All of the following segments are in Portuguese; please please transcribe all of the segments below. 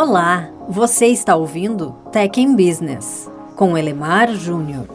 Olá, você está ouvindo Tech in Business com Elemar Júnior.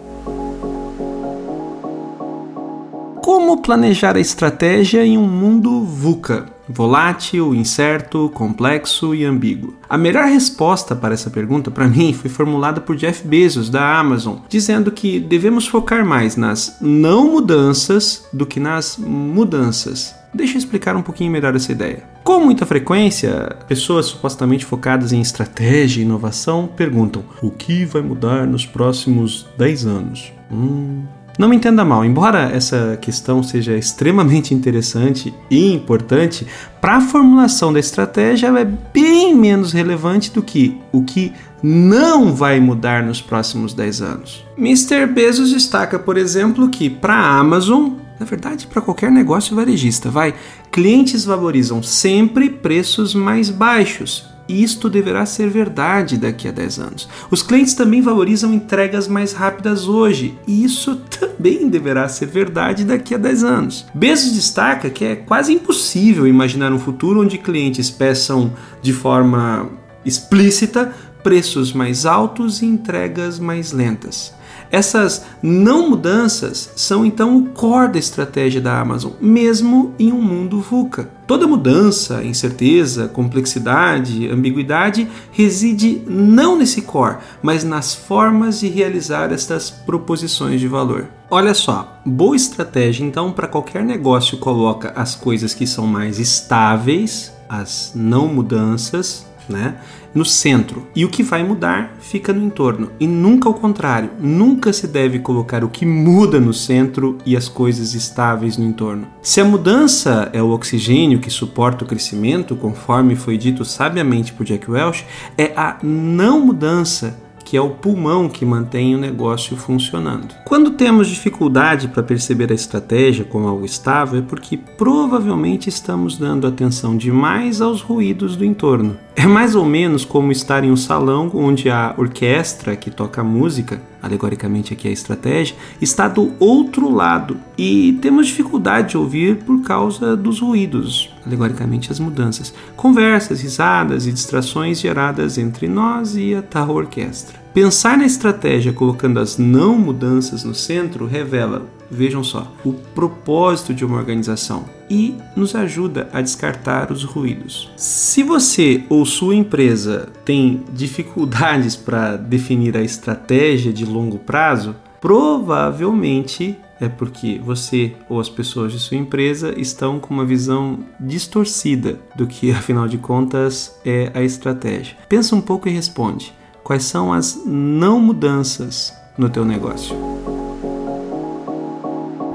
Como planejar a estratégia em um mundo VUCA? Volátil, incerto, complexo e ambíguo. A melhor resposta para essa pergunta, para mim, foi formulada por Jeff Bezos, da Amazon, dizendo que devemos focar mais nas não mudanças do que nas mudanças. Deixa eu explicar um pouquinho melhor essa ideia. Com muita frequência, pessoas supostamente focadas em estratégia e inovação perguntam: o que vai mudar nos próximos 10 anos? Hum, não me entenda mal, embora essa questão seja extremamente interessante e importante, para a formulação da estratégia ela é bem menos relevante do que o que não vai mudar nos próximos 10 anos. Mr. Bezos destaca, por exemplo, que para a Amazon, na verdade, para qualquer negócio varejista, vai, clientes valorizam sempre preços mais baixos isto deverá ser verdade daqui a 10 anos. Os clientes também valorizam entregas mais rápidas hoje, e isso também deverá ser verdade daqui a 10 anos. Bezos destaca que é quase impossível imaginar um futuro onde clientes peçam de forma explícita preços mais altos e entregas mais lentas. Essas não mudanças são então o core da estratégia da Amazon, mesmo em um mundo VUCA. Toda mudança, incerteza, complexidade, ambiguidade reside não nesse core, mas nas formas de realizar estas proposições de valor. Olha só, boa estratégia então para qualquer negócio coloca as coisas que são mais estáveis, as não mudanças, né? no centro. E o que vai mudar fica no entorno. E nunca ao contrário. Nunca se deve colocar o que muda no centro e as coisas estáveis no entorno. Se a mudança é o oxigênio que suporta o crescimento, conforme foi dito sabiamente por Jack Welch, é a não mudança que é o pulmão que mantém o negócio funcionando. Quando temos dificuldade para perceber a estratégia como algo estável, é porque provavelmente estamos dando atenção demais aos ruídos do entorno. É mais ou menos como estar em um salão onde a orquestra que toca música, alegoricamente aqui a estratégia, está do outro lado e temos dificuldade de ouvir por causa dos ruídos, alegoricamente as mudanças, conversas, risadas e distrações geradas entre nós e a tal orquestra. Pensar na estratégia colocando as não mudanças no centro revela, vejam só, o propósito de uma organização e nos ajuda a descartar os ruídos. Se você ou sua empresa tem dificuldades para definir a estratégia de longo prazo, provavelmente é porque você ou as pessoas de sua empresa estão com uma visão distorcida do que, afinal de contas, é a estratégia. Pensa um pouco e responde quais são as não mudanças no teu negócio.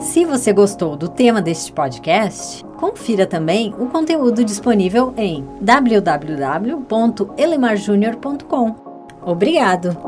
Se você gostou do tema deste podcast, confira também o conteúdo disponível em www.elemarjunior.com. Obrigado!